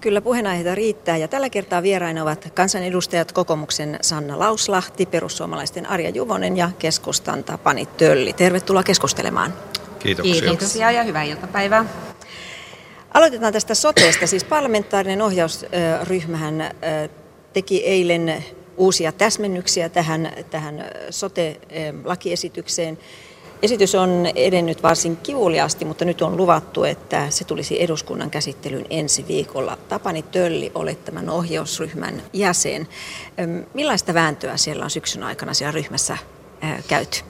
Kyllä puheenaiheita riittää ja tällä kertaa vieraina ovat kansanedustajat kokoomuksen Sanna Lauslahti, perussuomalaisten Arja Juvonen ja keskustan Tapani Tölli. Tervetuloa keskustelemaan. Kiitoksia. Kiitoksia ja hyvää iltapäivää. Aloitetaan tästä soteesta. Siis parlamentaarinen ohjausryhmähän teki eilen uusia täsmennyksiä tähän, tähän sote-lakiesitykseen. Esitys on edennyt varsin kivuliaasti, mutta nyt on luvattu, että se tulisi eduskunnan käsittelyyn ensi viikolla. Tapani Tölli, olet tämän ohjausryhmän jäsen. Millaista vääntöä siellä on syksyn aikana siellä ryhmässä käyty?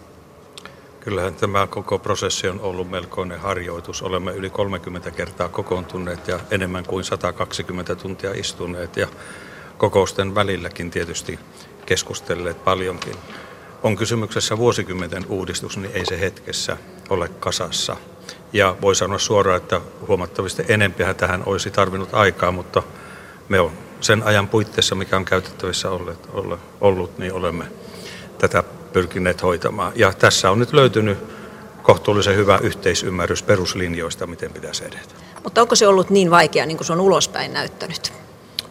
Kyllähän tämä koko prosessi on ollut melkoinen harjoitus. Olemme yli 30 kertaa kokoontuneet ja enemmän kuin 120 tuntia istuneet ja kokousten välilläkin tietysti keskustelleet paljonkin. On kysymyksessä vuosikymmenten uudistus, niin ei se hetkessä ole kasassa. Ja voi sanoa suoraan, että huomattavasti enempihän tähän olisi tarvinnut aikaa, mutta me on sen ajan puitteissa, mikä on käytettävissä ollut, ollut niin olemme tätä pyrkineet hoitamaan. Ja tässä on nyt löytynyt kohtuullisen hyvä yhteisymmärrys peruslinjoista, miten pitäisi edetä. Mutta onko se ollut niin vaikea, niin kuin se on ulospäin näyttänyt?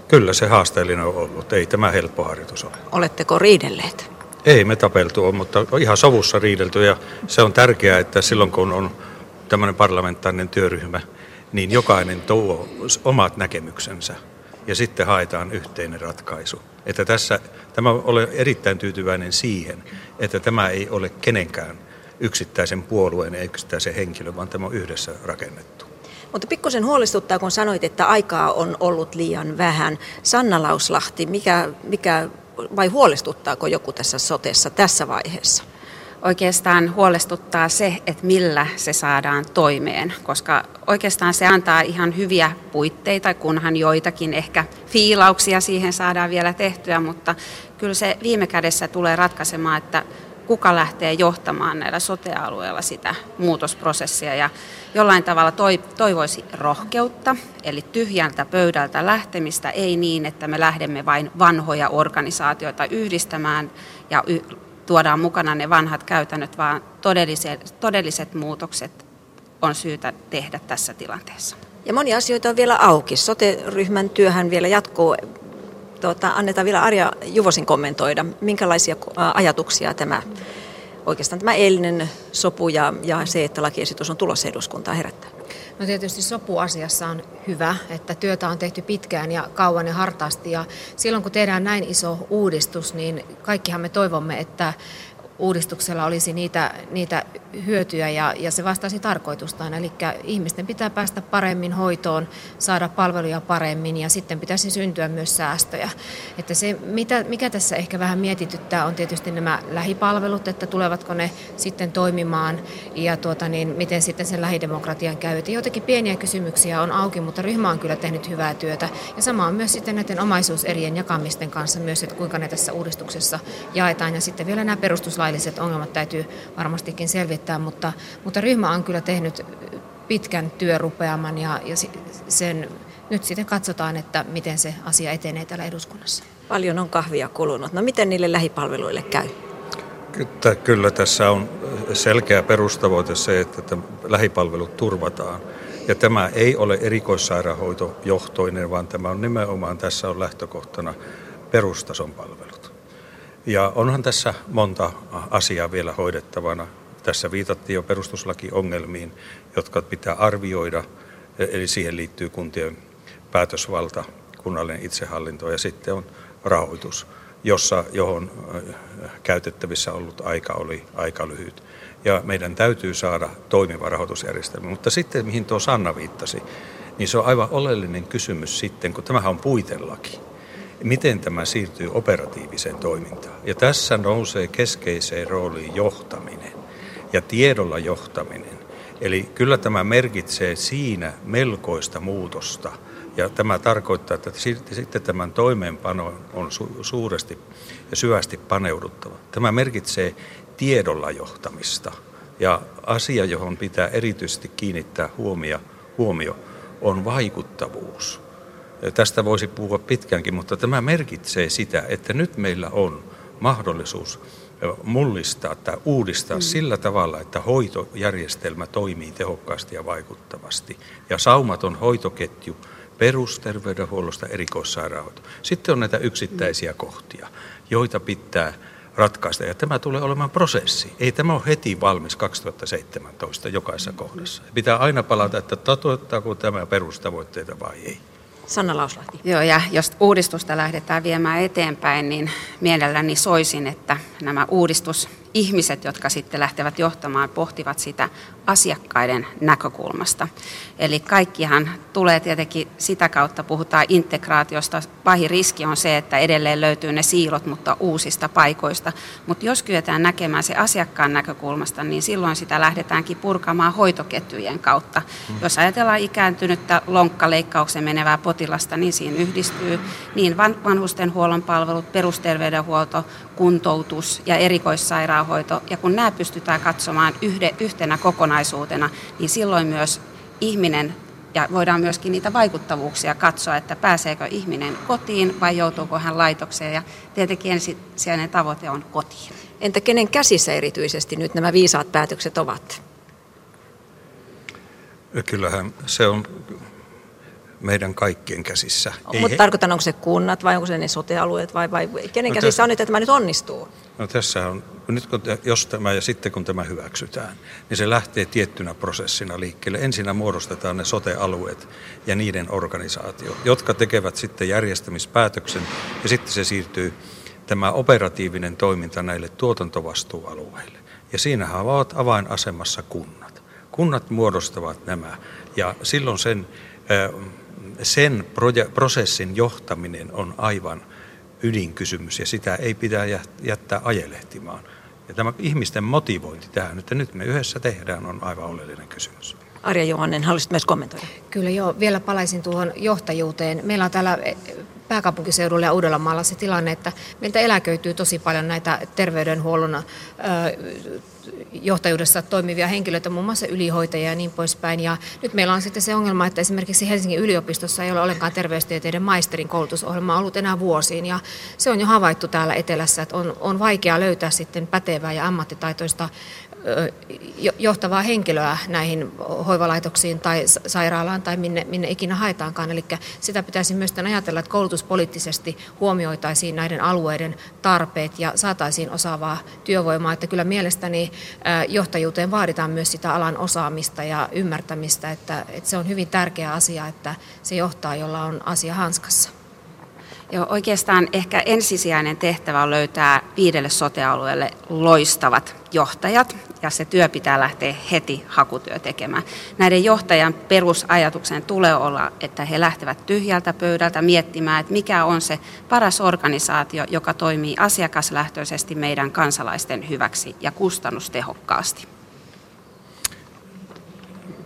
Kyllä se haasteellinen on ollut. Ei tämä helppo harjoitus ole. Oletteko riidelleet? Ei me tapeltu ole, mutta ihan sovussa riidelty. Ja se on tärkeää, että silloin kun on tämmöinen parlamentaarinen työryhmä, niin jokainen tuo omat näkemyksensä ja sitten haetaan yhteinen ratkaisu. Että tässä, tämä olen erittäin tyytyväinen siihen, että tämä ei ole kenenkään yksittäisen puolueen ja yksittäisen henkilön, vaan tämä on yhdessä rakennettu. Mutta pikkusen huolestuttaa, kun sanoit, että aikaa on ollut liian vähän. Sanna Lauslahti, mikä, mikä vai huolestuttaako joku tässä sotessa tässä vaiheessa? Oikeastaan huolestuttaa se, että millä se saadaan toimeen, koska oikeastaan se antaa ihan hyviä puitteita, kunhan joitakin ehkä fiilauksia siihen saadaan vielä tehtyä, mutta kyllä se viime kädessä tulee ratkaisemaan, että kuka lähtee johtamaan näillä sotealueilla sitä muutosprosessia ja jollain tavalla toivoisi rohkeutta, eli tyhjältä pöydältä lähtemistä, ei niin, että me lähdemme vain vanhoja organisaatioita yhdistämään ja y- tuodaan mukana ne vanhat käytännöt, vaan todelliset, todelliset muutokset on syytä tehdä tässä tilanteessa. Ja monia asioita on vielä auki. Sote-ryhmän työhän vielä jatkuu tuota, annetaan vielä Arja Juvosin kommentoida, minkälaisia ajatuksia tämä oikeastaan tämä eilinen sopu ja, ja se, että lakiesitys on tulossa eduskuntaan herättää? No tietysti sopuasiassa on hyvä, että työtä on tehty pitkään ja kauan ja hartaasti ja silloin kun tehdään näin iso uudistus, niin kaikkihan me toivomme, että uudistuksella olisi niitä, niitä hyötyjä ja, ja se vastaisi tarkoitustaan. Eli ihmisten pitää päästä paremmin hoitoon, saada palveluja paremmin ja sitten pitäisi syntyä myös säästöjä. Että se, mitä, mikä tässä ehkä vähän mietityttää, on tietysti nämä lähipalvelut, että tulevatko ne sitten toimimaan ja tuota, niin, miten sitten sen lähidemokratian käy. Että joitakin pieniä kysymyksiä on auki, mutta ryhmä on kyllä tehnyt hyvää työtä. Ja sama on myös sitten näiden omaisuuserien jakamisten kanssa myös, että kuinka ne tässä uudistuksessa jaetaan. Ja sitten vielä nämä perustuslailliset ongelmat täytyy varmastikin selvittää mutta, mutta ryhmä on kyllä tehnyt pitkän työrupeaman ja, ja sen, nyt sitten katsotaan, että miten se asia etenee täällä eduskunnassa. Paljon on kahvia kulunut. No miten niille lähipalveluille käy? Kyllä, kyllä tässä on selkeä perustavoite se, että lähipalvelut turvataan. Ja tämä ei ole erikoissairaanhoitojohtoinen, vaan tämä on nimenomaan, tässä on lähtökohtana perustason palvelut. Ja onhan tässä monta asiaa vielä hoidettavana. Tässä viitattiin jo perustuslakiongelmiin, jotka pitää arvioida, eli siihen liittyy kuntien päätösvalta, kunnallinen itsehallinto ja sitten on rahoitus, jossa, johon käytettävissä ollut aika oli aika lyhyt. Ja meidän täytyy saada toimiva rahoitusjärjestelmä. Mutta sitten, mihin tuo Sanna viittasi, niin se on aivan oleellinen kysymys sitten, kun tämähän on puitelaki. Miten tämä siirtyy operatiiviseen toimintaan? Ja tässä nousee keskeiseen rooliin johtaminen ja tiedolla johtaminen. Eli kyllä tämä merkitsee siinä melkoista muutosta. Ja tämä tarkoittaa, että sitten tämän toimeenpano on su- suuresti ja syvästi paneuduttava. Tämä merkitsee tiedolla johtamista. Ja asia, johon pitää erityisesti kiinnittää huomio, huomio on vaikuttavuus. Tästä voisi puhua pitkäänkin, mutta tämä merkitsee sitä, että nyt meillä on mahdollisuus mullistaa tai uudistaa mm. sillä tavalla, että hoitojärjestelmä toimii tehokkaasti ja vaikuttavasti. Ja saumaton hoitoketju perusterveydenhuollosta erikoissairaanhoito. Sitten on näitä yksittäisiä kohtia, joita pitää ratkaista. Ja tämä tulee olemaan prosessi. Ei tämä ole heti valmis 2017 jokaisessa kohdassa. Pitää aina palata, että toteuttaako tämä perustavoitteita vai ei. Sanna Lauslahti. Joo, ja jos uudistusta lähdetään viemään eteenpäin, niin mielelläni soisin, että nämä uudistusihmiset, jotka sitten lähtevät johtamaan, pohtivat sitä asiakkaiden näkökulmasta. Eli kaikkihan tulee tietenkin sitä kautta, puhutaan integraatiosta. Pahin riski on se, että edelleen löytyy ne siilot, mutta uusista paikoista. Mutta jos kyetään näkemään se asiakkaan näkökulmasta, niin silloin sitä lähdetäänkin purkamaan hoitoketjujen kautta. Mm. Jos ajatellaan ikääntynyttä lonkkaleikkauksen menevää potilasta, niin siinä yhdistyy niin vanhustenhuollon palvelut, perusterveydenhuolto, kuntoutus ja erikoissairaanhoito. Ja kun nämä pystytään katsomaan yhde, yhtenä kokonaisuutena, niin silloin myös ihminen ja voidaan myöskin niitä vaikuttavuuksia katsoa, että pääseekö ihminen kotiin vai joutuuko hän laitokseen. Ja tietenkin ensisijainen tavoite on kotiin. Entä kenen käsissä erityisesti nyt nämä viisaat päätökset ovat? Kyllähän se on meidän kaikkien käsissä. Mutta he... tarkoitan, onko se kunnat vai onko se ne sotealueet vai, vai kenen no käsissä tässä... on, että tämä nyt onnistuu? No tässä on, nyt kun, jos tämä ja sitten kun tämä hyväksytään, niin se lähtee tiettynä prosessina liikkeelle. Ensinnä muodostetaan ne sotealueet ja niiden organisaatio, jotka tekevät sitten järjestämispäätöksen ja sitten se siirtyy tämä operatiivinen toiminta näille tuotantovastuualueille. Ja siinähän ovat avainasemassa kunnat. Kunnat muodostavat nämä ja silloin sen sen prosessin johtaminen on aivan ydinkysymys ja sitä ei pidä jättää ajelehtimaan. Ja tämä ihmisten motivointi tähän, että nyt me yhdessä tehdään, on aivan oleellinen kysymys. Arja Johannen, haluaisit myös kommentoida? Kyllä joo, vielä palaisin tuohon johtajuuteen. Meillä on täällä pääkaupunkiseudulla ja Uudellamaalla se tilanne, että meiltä eläköityy tosi paljon näitä terveydenhuollon johtajuudessa toimivia henkilöitä, muun muassa ylihoitajia ja niin poispäin. Ja nyt meillä on sitten se ongelma, että esimerkiksi Helsingin yliopistossa ei ole ollenkaan terveystieteiden maisterin koulutusohjelma ollut enää vuosiin. Ja se on jo havaittu täällä etelässä, että on, on vaikea löytää sitten pätevää ja ammattitaitoista johtavaa henkilöä näihin hoivalaitoksiin tai sairaalaan tai minne, minne ikinä haetaankaan. Eli sitä pitäisi myös ajatella, että koulutuspoliittisesti huomioitaisiin näiden alueiden tarpeet ja saataisiin osaavaa työvoimaa. Että kyllä mielestäni johtajuuteen vaaditaan myös sitä alan osaamista ja ymmärtämistä, että, että se on hyvin tärkeä asia, että se johtaa, jolla on asia hanskassa. Joo, oikeastaan ehkä ensisijainen tehtävä on löytää viidelle sotealueelle loistavat johtajat, ja se työ pitää lähteä heti hakutyö tekemään. Näiden johtajan perusajatuksen tulee olla, että he lähtevät tyhjältä pöydältä miettimään, että mikä on se paras organisaatio, joka toimii asiakaslähtöisesti meidän kansalaisten hyväksi ja kustannustehokkaasti.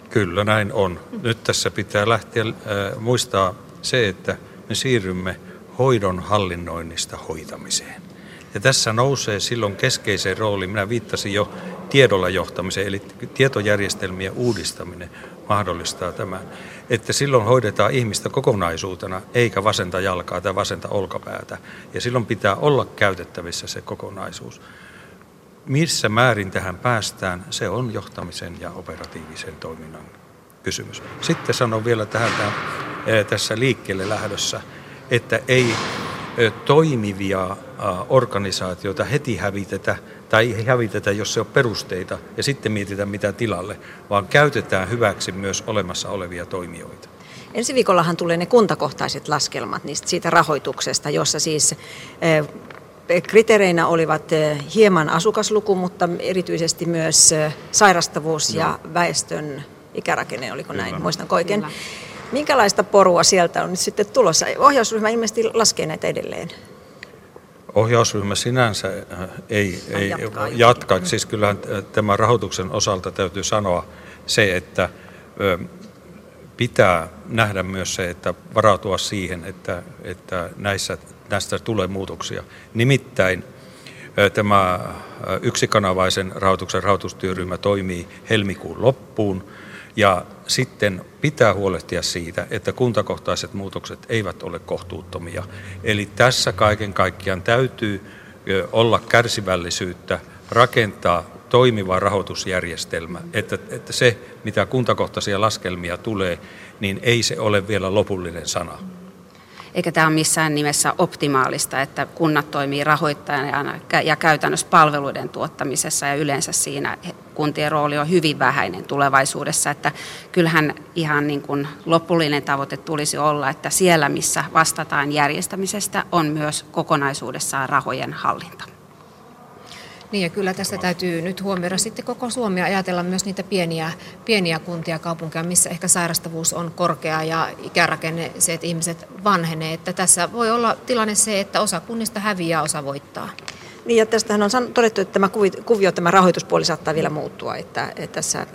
Kyllä näin on. Nyt tässä pitää lähteä äh, muistaa se, että me siirrymme hoidon hallinnoinnista hoitamiseen. Ja tässä nousee silloin keskeiseen rooliin, minä viittasin jo tiedolla johtamiseen, eli tietojärjestelmien uudistaminen mahdollistaa tämän. Että silloin hoidetaan ihmistä kokonaisuutena, eikä vasenta jalkaa tai vasenta olkapäätä. Ja silloin pitää olla käytettävissä se kokonaisuus. Missä määrin tähän päästään, se on johtamisen ja operatiivisen toiminnan kysymys. Sitten sanon vielä tähän tässä liikkeelle lähdössä, että ei toimivia organisaatioita heti hävitetä tai ei hävitetä, jos se on perusteita ja sitten mietitään mitä tilalle, vaan käytetään hyväksi myös olemassa olevia toimijoita. Ensi viikollahan tulee ne kuntakohtaiset laskelmat niistä siitä rahoituksesta, jossa siis kriteereinä olivat hieman asukasluku, mutta erityisesti myös sairastavuus ja väestön ikärakenne, oliko näin, Kyllä. muistan oikein. Kyllä. Minkälaista porua sieltä on nyt sitten tulossa? Ohjausryhmä ilmeisesti laskee näitä edelleen. Ohjausryhmä sinänsä äh, ei, ei jatkaa. jatka. Siis kyllähän tämän rahoituksen osalta täytyy sanoa se, että pitää nähdä myös se, että varautua siihen, että, että näissä, näistä tulee muutoksia. Nimittäin tämä yksikanavaisen rahoituksen rahoitustyöryhmä toimii helmikuun loppuun ja sitten pitää huolehtia siitä, että kuntakohtaiset muutokset eivät ole kohtuuttomia. Eli tässä kaiken kaikkiaan täytyy olla kärsivällisyyttä, rakentaa toimiva rahoitusjärjestelmä, että, että se, mitä kuntakohtaisia laskelmia tulee, niin ei se ole vielä lopullinen sana. Eikä tämä ole missään nimessä optimaalista, että kunnat toimii rahoittajana ja käytännössä palveluiden tuottamisessa ja yleensä siinä kuntien rooli on hyvin vähäinen tulevaisuudessa. Että kyllähän ihan niin kuin lopullinen tavoite tulisi olla, että siellä missä vastataan järjestämisestä on myös kokonaisuudessaan rahojen hallinta. Niin ja kyllä tässä täytyy nyt huomioida sitten koko Suomi ja ajatella myös niitä pieniä, pieniä kuntia, kaupunkeja, missä ehkä sairastavuus on korkea ja ikärakenne se, että ihmiset vanhenee. Että tässä voi olla tilanne se, että osa kunnista häviää, osa voittaa. Niin ja tästähän on todettu, että tämä kuvio, tämä rahoituspuoli saattaa vielä muuttua. Että, että tässä,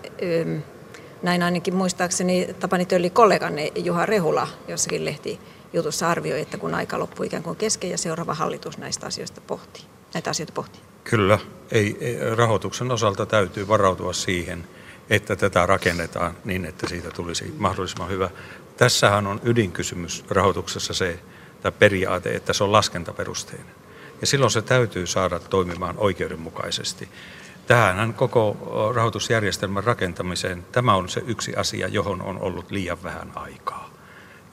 näin ainakin muistaakseni Tapani Tölli kolleganne Juha Rehula jossakin lehti jutussa arvioi, että kun aika loppuu ikään kuin kesken ja seuraava hallitus näistä asioista pohtii, näitä asioita pohtii. Kyllä, ei, rahoituksen osalta täytyy varautua siihen, että tätä rakennetaan niin, että siitä tulisi mahdollisimman hyvä. Tässähän on ydinkysymys rahoituksessa se, tämä periaate, että se on laskentaperusteinen. Ja silloin se täytyy saada toimimaan oikeudenmukaisesti. Tähänhän koko rahoitusjärjestelmän rakentamiseen, tämä on se yksi asia, johon on ollut liian vähän aikaa.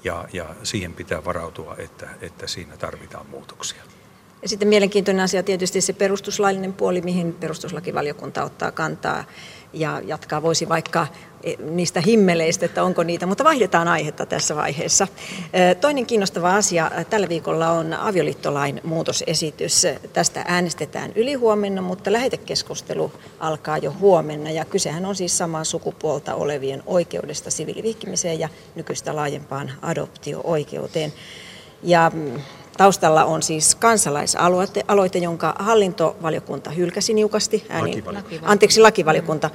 Ja, ja siihen pitää varautua, että, että siinä tarvitaan muutoksia. Ja sitten mielenkiintoinen asia tietysti se perustuslaillinen puoli, mihin perustuslakivaliokunta ottaa kantaa ja jatkaa. Voisi vaikka e, niistä himmeleistä, että onko niitä, mutta vaihdetaan aihetta tässä vaiheessa. Toinen kiinnostava asia tällä viikolla on avioliittolain muutosesitys. Tästä äänestetään ylihuomenna, mutta lähetekeskustelu alkaa jo huomenna ja kysehän on siis samaa sukupuolta olevien oikeudesta siviilivihkimiseen ja nykyistä laajempaan adoptio-oikeuteen. Ja mm, Taustalla on siis kansalaisaloite, jonka hallintovaliokunta hylkäsi niukasti. Ääni, lakivaliokunta. Anteeksi, lakivaliokunta.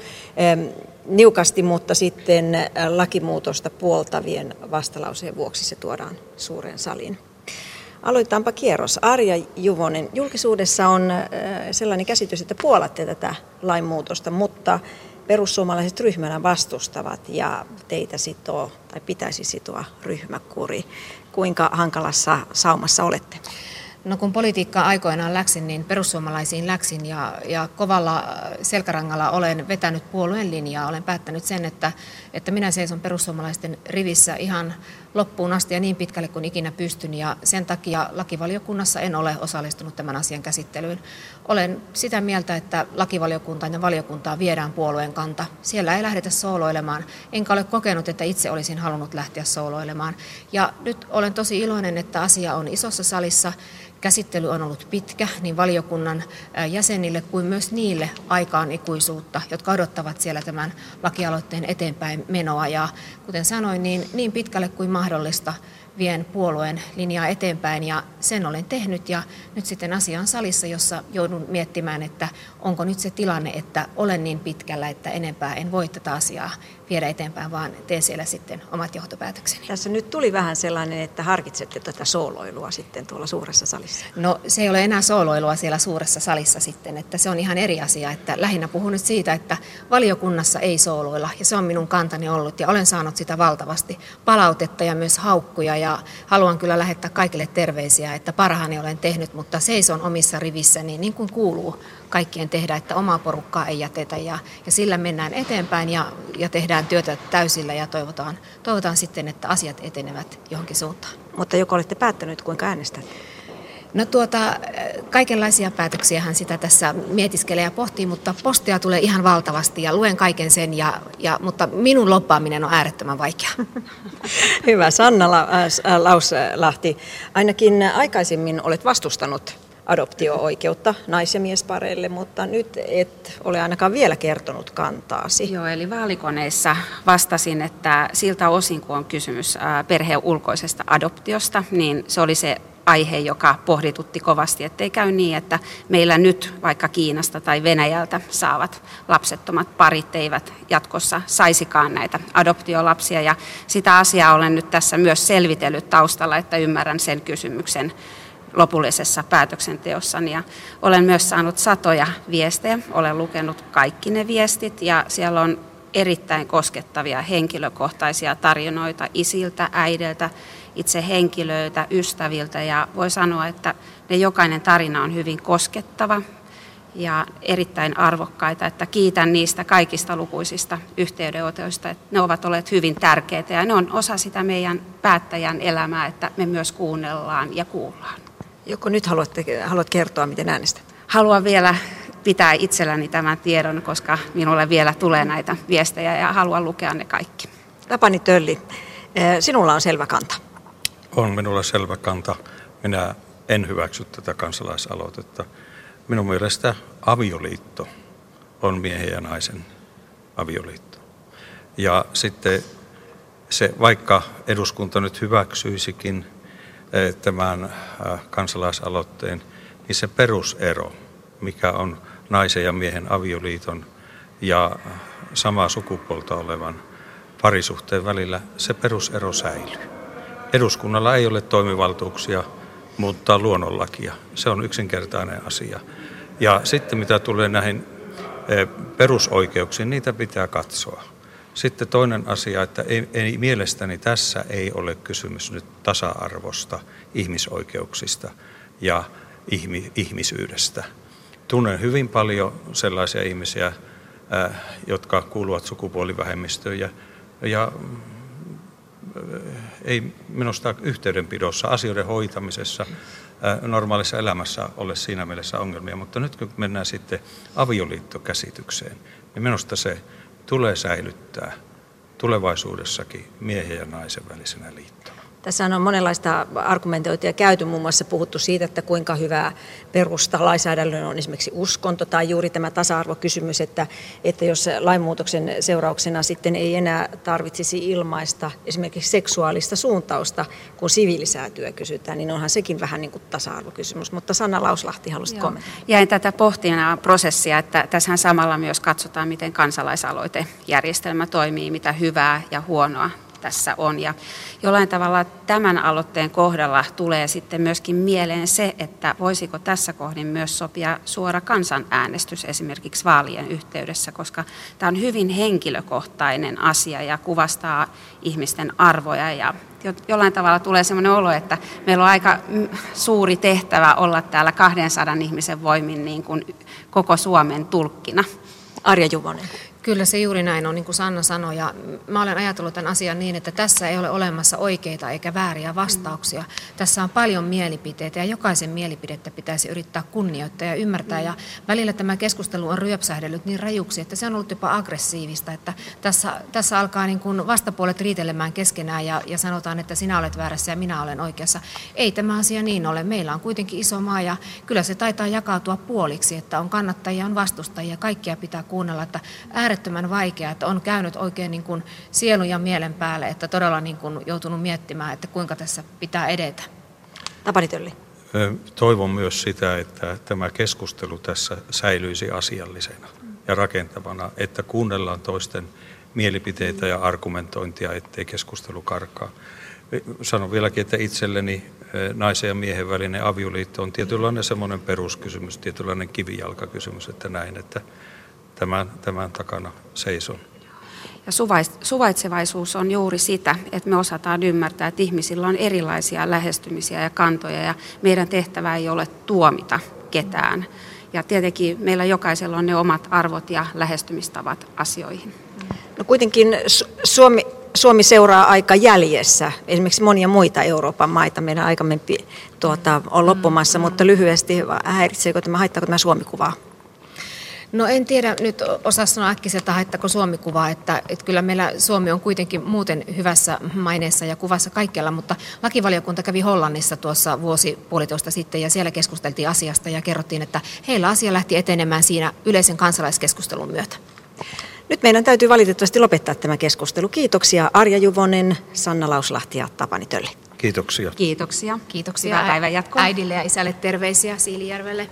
niukasti, mutta sitten lakimuutosta puoltavien vastalauseen vuoksi se tuodaan suureen saliin. Aloitetaanpa kierros. Arja Juvonen, julkisuudessa on sellainen käsitys, että puolatte tätä lainmuutosta, mutta perussuomalaiset ryhmänä vastustavat ja teitä sitoo tai pitäisi sitoa ryhmäkuri kuinka hankalassa saumassa olette? No kun politiikkaa aikoinaan läksin, niin perussuomalaisiin läksin ja, ja kovalla selkärangalla olen vetänyt puolueen linjaa. Olen päättänyt sen, että, että minä seison perussuomalaisten rivissä ihan loppuun asti ja niin pitkälle kuin ikinä pystyn. Ja sen takia lakivaliokunnassa en ole osallistunut tämän asian käsittelyyn. Olen sitä mieltä, että lakivaliokuntaan ja valiokuntaan viedään puolueen kanta. Siellä ei lähdetä sooloilemaan, enkä ole kokenut, että itse olisin halunnut lähteä sooloilemaan. Ja nyt olen tosi iloinen, että asia on isossa salissa Käsittely on ollut pitkä niin valiokunnan jäsenille kuin myös niille aikaan ikuisuutta, jotka odottavat siellä tämän lakialoitteen eteenpäin menoa. Ja kuten sanoin, niin, niin pitkälle kuin mahdollista vien puolueen linjaa eteenpäin ja sen olen tehnyt ja nyt sitten asian salissa, jossa joudun miettimään, että onko nyt se tilanne, että olen niin pitkällä, että enempää en voi tätä asiaa viedä eteenpäin, vaan teen siellä sitten omat johtopäätökseni. Tässä nyt tuli vähän sellainen, että harkitsette tätä sooloilua sitten tuolla suuressa salissa. No se ei ole enää sooloilua siellä suuressa salissa sitten, että se on ihan eri asia, että lähinnä puhun nyt siitä, että valiokunnassa ei sooloilla ja se on minun kantani ollut ja olen saanut sitä valtavasti palautetta ja myös haukkuja ja haluan kyllä lähettää kaikille terveisiä, että parhaani olen tehnyt, mutta seison omissa rivissäni niin kuin kuuluu kaikkien tehdä, että omaa porukkaa ei jätetä ja, ja sillä mennään eteenpäin ja, ja tehdään työtä täysillä ja toivotaan, toivotaan sitten, että asiat etenevät johonkin suuntaan. Mutta joko olette päättänyt, kuinka äänestät? No tuota, kaikenlaisia päätöksiä hän sitä tässä mietiskelee ja pohtii, mutta postia tulee ihan valtavasti ja luen kaiken sen, ja, ja, mutta minun loppaaminen on äärettömän vaikea. Hyvä. Sanna Lauslahti, ainakin aikaisemmin olet vastustanut adoptio-oikeutta nais- ja miespareille, mutta nyt et ole ainakaan vielä kertonut kantaasi. Joo, eli vaalikoneissa vastasin, että siltä osin kun on kysymys perheen ulkoisesta adoptiosta, niin se oli se aihe, joka pohditutti kovasti, ettei käy niin, että meillä nyt vaikka Kiinasta tai Venäjältä saavat lapsettomat parit eivät jatkossa saisikaan näitä adoptiolapsia. Ja sitä asiaa olen nyt tässä myös selvitellyt taustalla, että ymmärrän sen kysymyksen lopullisessa päätöksenteossani. Ja olen myös saanut satoja viestejä, olen lukenut kaikki ne viestit ja siellä on erittäin koskettavia henkilökohtaisia tarinoita isiltä, äideltä, itse henkilöiltä, ystäviltä ja voi sanoa, että ne jokainen tarina on hyvin koskettava ja erittäin arvokkaita, että kiitän niistä kaikista lukuisista yhteydenotoista, että ne ovat olleet hyvin tärkeitä ja ne on osa sitä meidän päättäjän elämää, että me myös kuunnellaan ja kuullaan. Joko nyt haluatte, haluat kertoa, miten äänestät? Haluan vielä pitää itselläni tämän tiedon, koska minulle vielä tulee näitä viestejä ja haluan lukea ne kaikki. Tapani Tölli, eh, sinulla on selvä kanta. On minulla selvä kanta. Minä en hyväksy tätä kansalaisaloitetta. Minun mielestä avioliitto on miehen ja naisen avioliitto. Ja sitten se, vaikka eduskunta nyt hyväksyisikin tämän eh, kansalaisaloitteen, niin se perusero, mikä on naisen ja miehen avioliiton ja samaa sukupuolta olevan parisuhteen välillä, se perusero säilyy. Eduskunnalla ei ole toimivaltuuksia muuttaa luonnonlakia. Se on yksinkertainen asia. Ja sitten mitä tulee näihin e, perusoikeuksiin, niitä pitää katsoa. Sitten toinen asia, että ei, ei, mielestäni tässä ei ole kysymys nyt tasa-arvosta, ihmisoikeuksista ja ihmi, ihmisyydestä. Tunnen hyvin paljon sellaisia ihmisiä, jotka kuuluvat sukupuolivähemmistöön ja, ja ei minusta yhteydenpidossa, asioiden hoitamisessa, normaalissa elämässä ole siinä mielessä ongelmia, mutta nyt kun mennään sitten avioliittokäsitykseen, niin minusta se tulee säilyttää tulevaisuudessakin miehen ja naisen välisenä liittona. Tässä on monenlaista argumentointia käyty, muun muassa puhuttu siitä, että kuinka hyvää perusta lainsäädännön on esimerkiksi uskonto tai juuri tämä tasa-arvokysymys, että, että jos lainmuutoksen seurauksena sitten ei enää tarvitsisi ilmaista esimerkiksi seksuaalista suuntausta, kun siviilisäätyä kysytään, niin onhan sekin vähän niin kuin tasa-arvokysymys. Mutta Sanna Lauslahti halusi kommentoida. Jäin tätä pohtina prosessia, että tässä samalla myös katsotaan, miten kansalaisaloitejärjestelmä toimii, mitä hyvää ja huonoa tässä on. Ja jollain tavalla tämän aloitteen kohdalla tulee sitten myöskin mieleen se, että voisiko tässä kohdin myös sopia suora kansanäänestys esimerkiksi vaalien yhteydessä, koska tämä on hyvin henkilökohtainen asia ja kuvastaa ihmisten arvoja ja jollain tavalla tulee sellainen olo, että meillä on aika suuri tehtävä olla täällä 200 ihmisen voimin niin kuin koko Suomen tulkkina. Arja Juvonen. Kyllä se juuri näin on, niin kuin Sanna sanoi. Ja mä olen ajatellut tämän asian niin, että tässä ei ole olemassa oikeita eikä vääriä vastauksia. Mm. Tässä on paljon mielipiteitä ja jokaisen mielipidettä pitäisi yrittää kunnioittaa ja ymmärtää. Mm. Ja välillä tämä keskustelu on ryöpsähdellyt niin rajuksi, että se on ollut jopa aggressiivista. Että tässä, tässä alkaa niin kuin vastapuolet riitelemään keskenään ja, ja sanotaan, että sinä olet väärässä ja minä olen oikeassa. Ei tämä asia niin ole. Meillä on kuitenkin iso maa ja kyllä se taitaa jakautua puoliksi, että on kannattajia, on vastustajia. Kaikkia pitää kuunnella, että äärettömän vaikea, että on käynyt oikein niin kuin sielun ja mielen päälle, että todella niin kuin joutunut miettimään, että kuinka tässä pitää edetä. Tapani Tölli. Toivon myös sitä, että tämä keskustelu tässä säilyisi asiallisena ja rakentavana, että kuunnellaan toisten mielipiteitä ja argumentointia, ettei keskustelu karkaa. Sanon vieläkin, että itselleni naisen ja miehen välinen avioliitto on tietynlainen semmoinen peruskysymys, tietynlainen kivijalkakysymys, että näin, että tämän, tämän takana seison. Ja suvaitsevaisuus on juuri sitä, että me osataan ymmärtää, että ihmisillä on erilaisia lähestymisiä ja kantoja ja meidän tehtävä ei ole tuomita ketään. Ja tietenkin meillä jokaisella on ne omat arvot ja lähestymistavat asioihin. No kuitenkin Suomi, Suomi seuraa aika jäljessä esimerkiksi monia muita Euroopan maita. Meidän aikamme tuota, on loppumassa, mm, mutta lyhyesti häiritseekö tämä, haittaako tämä Suomi-kuvaa? No en tiedä nyt osaa sanoa äkkiseltä haittako Suomi-kuvaa, että, että kyllä meillä Suomi on kuitenkin muuten hyvässä maineessa ja kuvassa kaikkialla, mutta lakivaliokunta kävi Hollannissa tuossa vuosi puolitoista sitten ja siellä keskusteltiin asiasta ja kerrottiin, että heillä asia lähti etenemään siinä yleisen kansalaiskeskustelun myötä. Nyt meidän täytyy valitettavasti lopettaa tämä keskustelu. Kiitoksia Arja Juvonen, Sanna Lauslahti ja Tapani Tölli. Kiitoksia. Kiitoksia. Kiitoksia. Hyvää päivän jatkoa. Äidille ja isälle terveisiä Siilijärvelle.